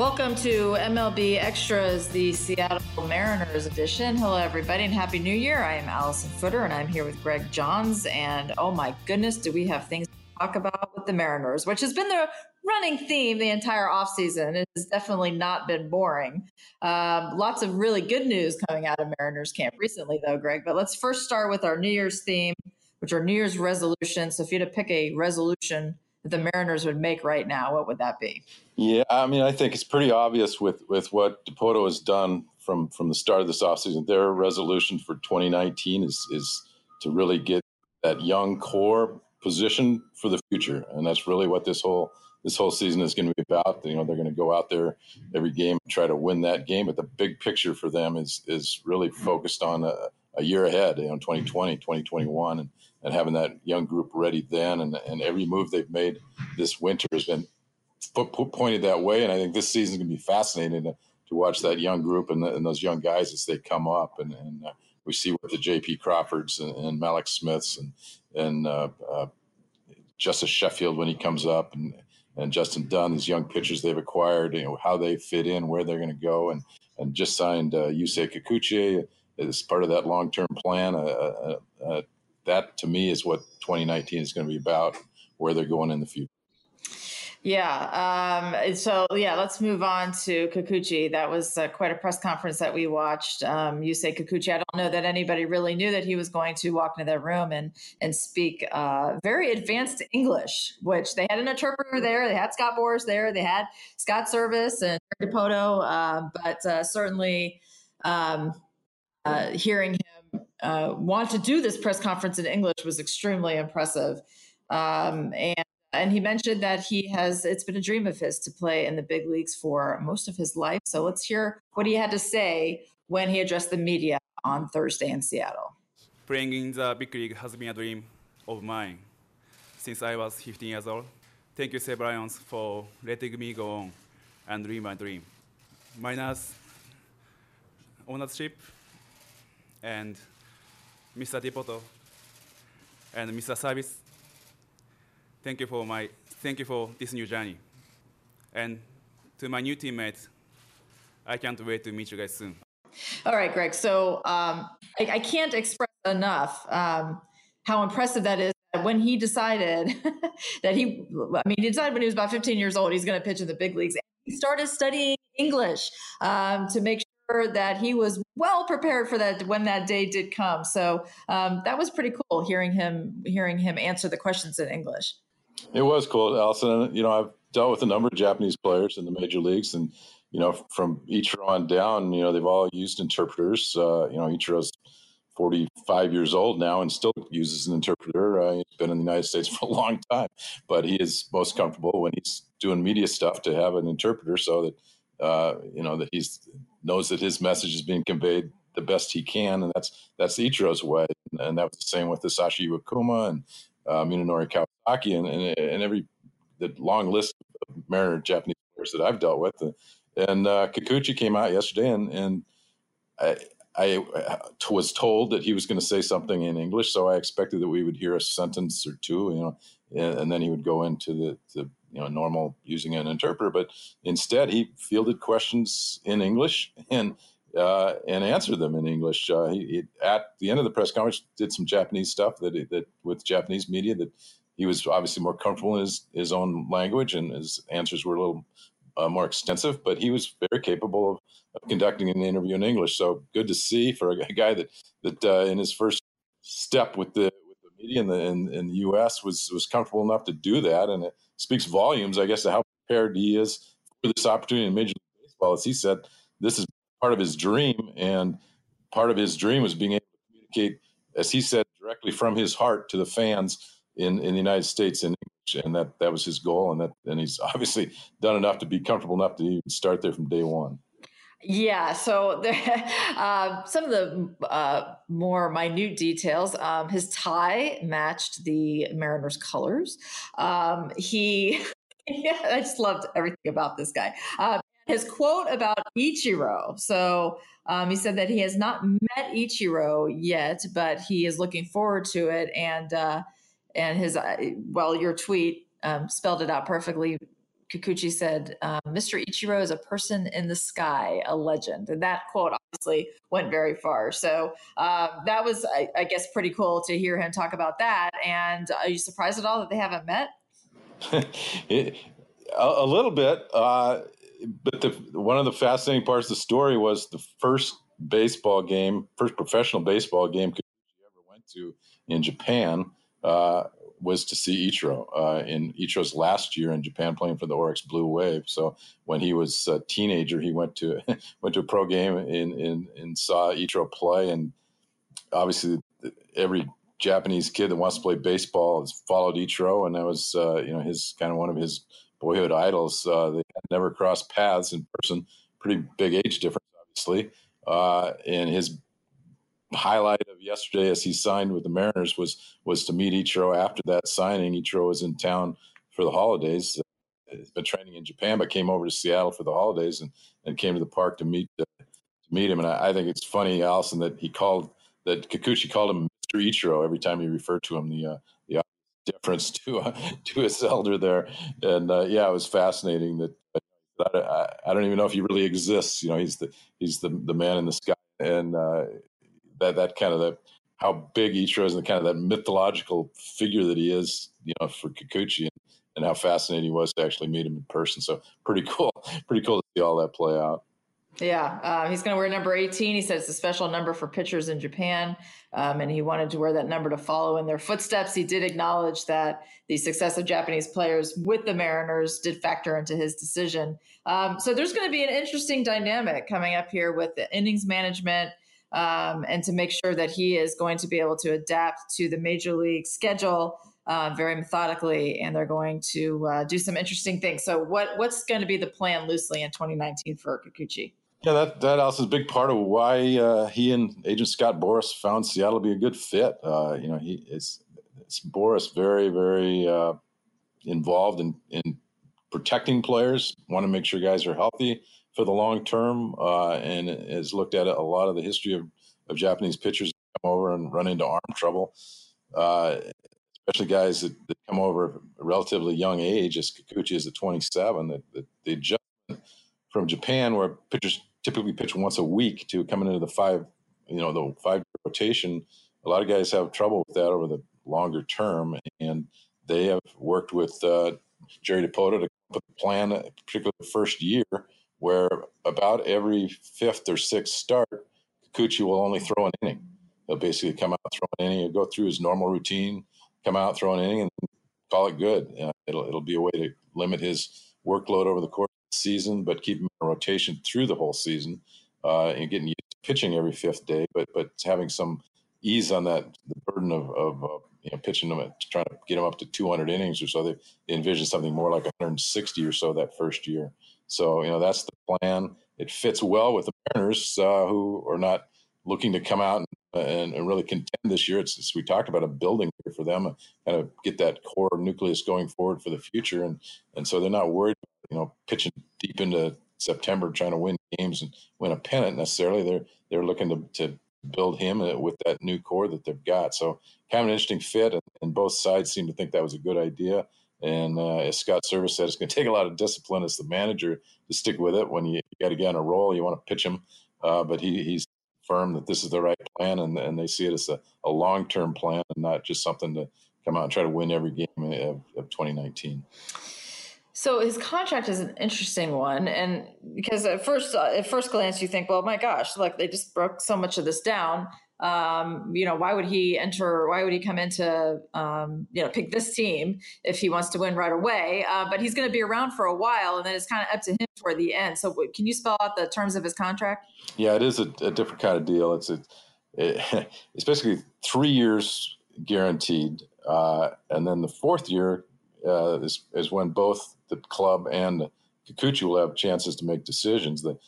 Welcome to MLB Extras, the Seattle Mariners edition. Hello, everybody, and Happy New Year. I am Allison Footer, and I'm here with Greg Johns. And oh my goodness, do we have things to talk about with the Mariners, which has been the running theme the entire offseason. It has definitely not been boring. Um, lots of really good news coming out of Mariners camp recently, though, Greg. But let's first start with our New Year's theme, which are New Year's resolutions. So if you had to pick a resolution that the Mariners would make right now, what would that be? Yeah, I mean, I think it's pretty obvious with with what Dipoto has done from from the start of this offseason. Their resolution for 2019 is is to really get that young core position for the future, and that's really what this whole this whole season is going to be about. You know, they're going to go out there every game and try to win that game, but the big picture for them is is really focused on a, a year ahead, you know, 2020, 2021, and and having that young group ready then. And, and every move they've made this winter has been put, put, pointed that way. And I think this season is going to be fascinating to, to watch that young group and, the, and, those young guys as they come up. And, and uh, we see what the J.P. Crawfords and, and Mallex Smiths and and uh, uh, Justus Sheffield when he comes up and and Justin Dunn, these young pitchers they've acquired, you know how they fit in, where they're going to go, and and just signed uh, Yusei Kikuchi as part of that long term plan. Uh, uh, uh that to me is what 2019 is going to be about, where they're going in the future. Yeah. Um, so yeah, let's move on to Kikuchi. That was uh, quite a press conference that we watched. Um, say Kikuchi. I don't know that anybody really knew that he was going to walk into that room and and speak uh, very advanced English, which they had an interpreter there. They had Scott Boras there. They had Scott Servais and Dipoto. Uh, but uh, certainly um, uh, hearing him uh, want to do this press conference in English was extremely impressive. Um, and and he mentioned that he has it's been a dream of his to play in the big leagues for most of his life. So let's hear what he had to say when he addressed the media on Thursday in Seattle. Playing in the big league has been a dream of mine since I was 15 years old. Thank you, Seibu Lions, for letting me go on and dream my dream. Mariners ownership and Mr. Dipoto and Mr. Servais Thank you for my thank you for this new journey. And to my new teammates, I can't wait to meet you guys soon. All right, Greg. So um, I, I, can't express enough um, how impressive that is. When he decided that he, I mean, he decided when he was about 15 years old, he's going to pitch in the big leagues. He started studying English um, to make that he was well prepared for that when that day did come. So um, that was pretty cool hearing him hearing him answer the questions in English. It was cool, Allison. You know, I've dealt with a number of Japanese players in the major leagues, and you know, from Ichiro on down, you know, they've all used interpreters. Uh, you know, Ichiro's 45 years old now and still uses an interpreter. Uh, he's been in the United States for a long time, but he is most comfortable when he's doing media stuff to have an interpreter, so that uh, you know that he's knows that his message is being conveyed the best he can, and that's that's Ichiro's way. And that was the same with Hisashi Iwakuma and uh, Munenori Kawasaki, and, and, and every the long list of Mariner Japanese players that I've dealt with. And uh, Kikuchi came out yesterday, and and I, I was told that he was going to say something in English, so I expected that we would hear a sentence or two, you know, and, and then he would go into the, the you know normal using an interpreter. But instead, he fielded questions in English and uh, and answered them in English. Uh, he, he, at the end of the press conference, did some Japanese stuff that that with Japanese media that he was obviously more comfortable in his his own language, and his answers were a little uh, more extensive. But he was very capable of, of, conducting an interview in English. So good to see for a, guy that that uh, in his first step with the media in the in, in the U.S. was was comfortable enough to do that, and it speaks volumes, I guess, to how prepared he is for this opportunity in Major League Baseball. As he said, this is part of his dream, and part of his dream was being able to communicate, as he said, directly from his heart to the fans in, in the United States in English, and that that was his goal, and that and he's obviously done enough to be comfortable enough to even start there from day one. Yeah, so there, uh, some of the uh, more minute details. Um, his tie matched the Mariners' colors. Um, he, yeah, I just loved everything about this guy. Uh, his quote about Ichiro. So um, he said that he has not met Ichiro yet, but he is looking forward to it. And uh, and his uh, well, your tweet um, spelled it out perfectly. Kikuchi said, Mr. Ichiro is a person in the sky, a legend. And that quote obviously went very far. So uh, that was, I, I, guess, pretty cool to hear him talk about that. And are you surprised at all that they haven't met? a, a, little bit. Uh, but the, one of the fascinating parts of the story was the first baseball game, first professional baseball game Kikuchi ever went to in Japan uh, was to see Ichiro uh, in Ichiro's last year in Japan playing for the Orix Blue Wave. So when he was a teenager, he went to went to a pro game and, and, and saw Ichiro play. And obviously, every Japanese kid that wants to play baseball has followed Ichiro, and that was uh, you know his kind of one of his boyhood idols. Uh, they never crossed paths in person. Pretty big age difference, obviously. Uh, and his highlight of yesterday as he signed with the Mariners was was to meet Ichiro after that signing. Ichiro was in town for the holidays. He's been training in Japan, but came over to Seattle for the holidays and, and came to the park to meet uh, to meet him. And I, I, think it's funny, Allison, that he called that Kikuchi called him Mr. Ichiro every time he referred to him. The uh, the difference to uh, to his elder there, and uh, yeah, it was fascinating that. I, I, don't even know if he really exists. You know, he's the he's the the man in the sky, and uh, that that kind of the how big Ichiro is and kind of that mythological figure that he is, you know, for Kikuchi and, and how fascinating he was to actually meet him in person. So pretty cool, pretty cool to see all that play out. Yeah, uh, he's going to wear number 18. He said it's a special number for pitchers in Japan, um, and he wanted to wear that number to follow in their footsteps. He did acknowledge that the success of Japanese players with the Mariners did factor into his decision. Um, so there's going to be an interesting dynamic coming up here with the innings management um, and to make sure that he is going to be able to adapt to the major league schedule uh, very methodically, and they're going to uh, do some interesting things. So, what what's going to be the plan loosely in 2019 for Kikuchi? Yeah, that that also is a big part of why uh, he and Agent Scott Boras found Seattle to be a good fit. Uh, you know, he is Boras very very uh, involved in in protecting players, want to make sure guys are healthy for the long term, uh, and has looked at a lot of the history of, of Japanese pitchers come over and run into arm trouble, uh, especially guys that, that, come over at a relatively young age, as Kikuchi is at 27. That, that the adjustment from Japan, where pitchers typically pitch once a week, to coming into the five, you know, the five rotation, a lot of guys have trouble with that over the longer term, and they have worked with uh, Jerry Dipoto to put the plan, particularly the first year where about every fifth or sixth start, Kikuchi will only throw an inning. He'll basically come out, throw an inning, go through his normal routine, come out, throw an inning, and call it good. Uh, it'll it'll be a way to limit his workload over the course of the season, but keep him in rotation through the whole season uh, and getting used to pitching every fifth day, but but having some ease on that the burden of, of uh, you know pitching them trying to get them up to 200 innings or so. They envision something more like 160 or so that first year. So, you know, that's the plan. It fits well with the Mariners, uh, who are not looking to come out and, and, really contend this year. It's, we talked about a building year for them, kind of get that core nucleus going forward for the future, and and so they're not worried, you know, pitching deep into September trying to win games and win a pennant necessarily. They're they're looking to, to build him with that new core that they've got. So kind of an interesting fit, and, and both sides seem to think that was a good idea. And uh, as Scott Servais said, it's going to take a lot of discipline as the manager to stick with it. When you, got to get on a roll, you want to pitch him, uh, but he, he's firm that this is the right plan, and, and they see it as a, a long term plan and not just something to come out and try to win every game of, of 2019. So his contract is an interesting one, and because at first, uh, at first glance, you think, well, my gosh, look, they just broke so much of this down um, you know, why would he enter? Why would he come into, um, you know, pick this team if he wants to win right away? Uh, but he's going to be around for a while, and then it's kind of up to him toward the end. So, can you spell out the terms of his contract? Yeah, it is a, a different kind of deal. It's a, it, it's basically three years guaranteed, uh, and then the fourth year uh, is is when both the club and Kikuchi will have chances to make decisions. The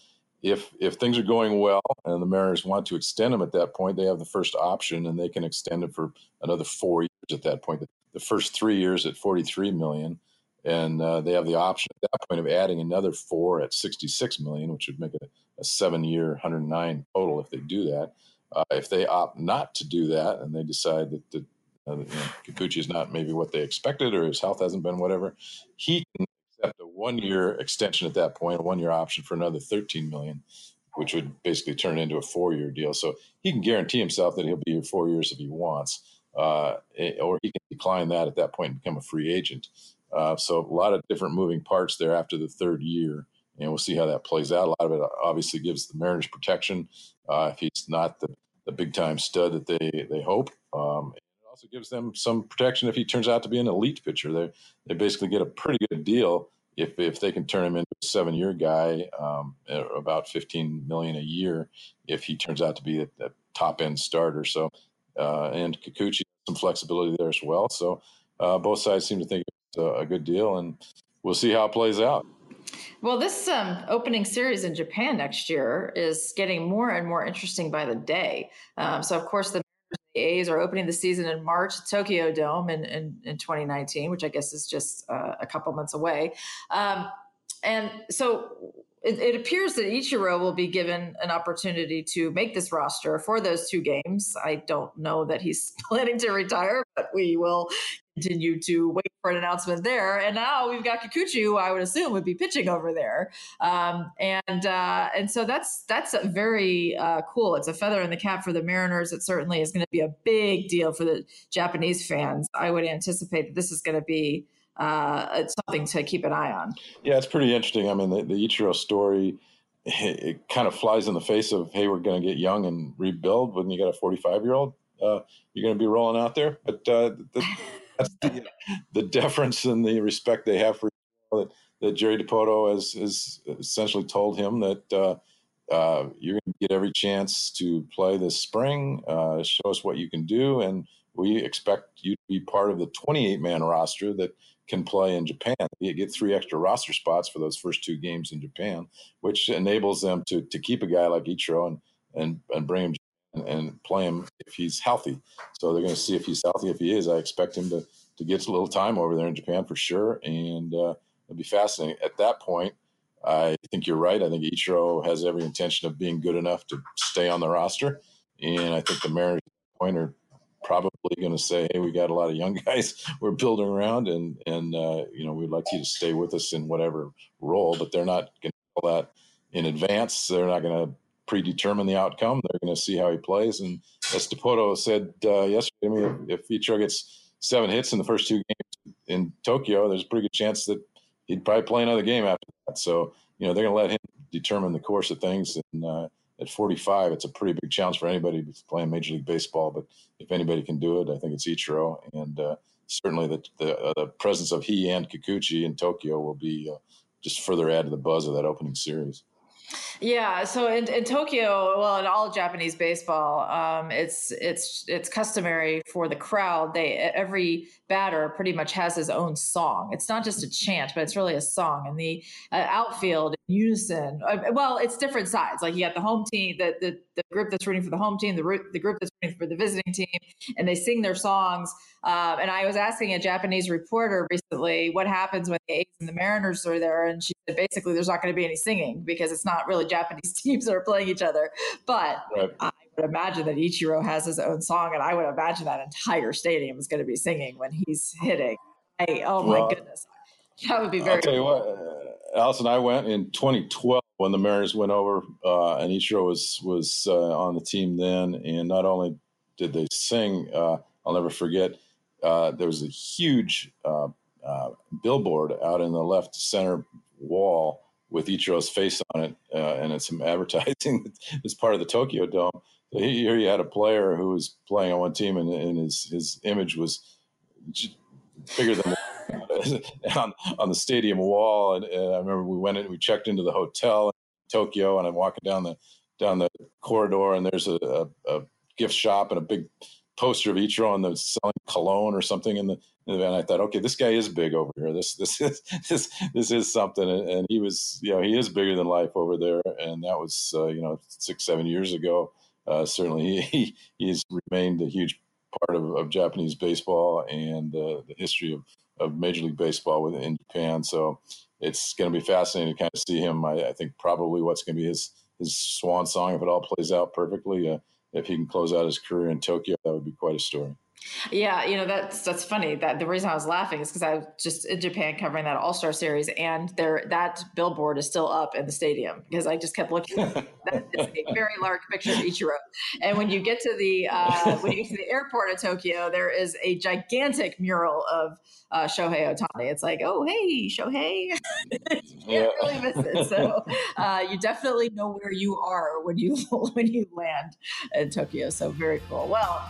if if things are going well and the Mariners want to extend them at that point, they have the first option and they can extend it for another four years at that point. The first three years at 43 million, and uh, they have the option at that point of adding another four at 66 million, which would make it a, seven-year, 109 total if they do that. Uh, if they opt not to do that and they decide that, uh, you know, is not maybe what they expected or his health hasn't been whatever, he can accept a one-year extension at that point, a one-year option for another 13 million, which would basically turn into a four-year deal. So he can guarantee himself that he'll be here four years if he wants, uh, eh, or he can decline that at that point and become a free agent. Uh, so a lot of different moving parts there after the third year, and we'll see how that plays out. A lot of it obviously gives the Mariners protection uh, if he's not the, the big time stud that they they hope. Um, also gives them some protection if he turns out to be an elite pitcher. They they basically get a pretty good deal if if they can turn him into a seven year guy, um, about fifteen million a year, if he turns out to be a, top end starter. So uh, and Kikuchi some flexibility there as well. So uh, both sides seem to think it's a, a good deal, and we'll see how it plays out. Well, this um, opening series in Japan next year is getting more and more interesting by the day. Um, so, of course, the A's are opening the season in March, Tokyo Dome in, in, in 2019, which I guess is just uh, a couple months away. Um, and so it, it, appears that Ichiro will be given an opportunity to make this roster for those two games. I don't know that he's planning to retire, but we will continue to wait for an announcement there. And now we've got Kikuchi, who I would assume would be pitching over there. Um, and uh, and so that's that's very uh, cool. It's a feather in the cap for the Mariners. It certainly is going to be a big deal for the Japanese fans. I would anticipate that this is going to be uh, something to keep an eye on. Yeah, it's pretty interesting. I mean, the, the Ichiro story. It kind of flies in the face of, hey, we're going to get young and rebuild when you got a 45 year old. Uh, you're going to be rolling out there. But uh, the, the, the deference and the respect they have for that, that Jerry Dipoto has, has essentially told him that uh, uh, you're going to get every chance to play this spring. Uh, show us what you can do, and we expect you to be part of the 28 man roster that can play in Japan. You get three extra roster spots for those first two games in Japan, which enables them to to keep a guy like Ichiro and and and bring him and, and play him if he's healthy. So they're going to see if he's healthy. If he is, I expect him to to get a little time over there in Japan for sure, and uh, it'll be fascinating. At that point, I think you're right. I think Ichiro has every intention of being good enough to stay on the roster, and I think the Mariners point are probably going to say, "Hey, we got a lot of young guys we're building around, and and uh, you know we'd like you to stay with us in whatever role." But they're not going to tell that in advance. They're not going to predetermine the outcome. They're going to see how he plays. And as Dipoto said uh, yesterday, I mean, if, if Ichiro gets seven hits in the first two games in Tokyo, there's a pretty good chance that he'd probably play another game after that. So, you know, they're going to let him determine the course of things. And uh, at 45, it's a pretty big challenge for anybody playing Major League Baseball. But if anybody can do it, I think it's Ichiro. And uh, certainly the, the, uh, the, presence of he and Kikuchi in Tokyo will be uh, just further add to the buzz of that opening series. Yeah, so in, in Tokyo, well, in all Japanese baseball, um, it's it's it's customary for the crowd. They every batter pretty much has his own song. It's not just a chant, but it's really a song. And the uh, outfield unison. Uh, well, it's different sides. Like you got the home team, the, the the group that's rooting for the home team, the the group that's rooting for the visiting team, and they sing their songs. Um, and I was asking a Japanese reporter recently what happens when the A's and the Mariners are there, and she said basically there's not going to be any singing because it's not really Japanese teams that are playing each other. But right. I would imagine that Ichiro has his own song, and I would imagine that entire stadium is going to be singing when he's hitting. Hey, oh my well, goodness, that would be very. I'll tell you what, uh, and I went in 2012 when the Mariners went over, uh, and Ichiro was was uh, on the team then, and not only did they sing, uh, I'll never forget. Uh, there was a huge uh, billboard out in the left center wall with Ichiro's face on it, uh, and it's some advertising as part of the Tokyo Dome. So here you had a player who was playing on one team, and, and his his image was bigger than on on the stadium wall. And, and, I remember we went in, we checked into the hotel in Tokyo, and I'm walking down the down the corridor, and there's a, a, a gift shop and a big poster of Ichiro on the selling cologne or something in the, and I thought, okay, this guy is big over here. This this is this this is something. And, and he was, you know, he is bigger than life over there. And that was, uh, you know, six seven years ago. Uh, certainly, he he's remained a huge part of, of Japanese baseball and uh, the history of, of Major League Baseball within Japan. So it's going to be fascinating to kind of see him. I, I think probably what's going to be his his swan song if it all plays out perfectly. Uh, if he can close out his career in Tokyo, that would be quite a story. Yeah, you know that's that's funny. That the reason I was laughing is because I was just in Japan covering that All Star Series, and there that billboard is still up in the stadium because I just kept looking. that is a very large picture of Ichiro, and when you get to the uh, when you get to the airport of Tokyo, there is a gigantic mural of uh, Shohei Ohtani. It's like, oh hey, Shohei, you can't really miss it. So uh, you definitely know where you are when you when you land in Tokyo. So very cool. Well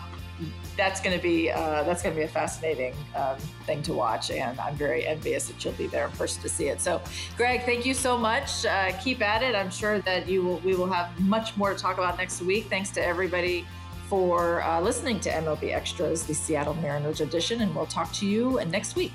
that's going to be uh, that's going to be a fascinating um, thing to watch, and I'm very envious that you'll be there person to see it. So, Greg, thank you so much. Uh, keep at it. I'm sure that you will we will have much more to talk about next week. Thanks to everybody for uh, listening to MLB Extras, the Seattle Mariners edition, and we'll talk to you next week.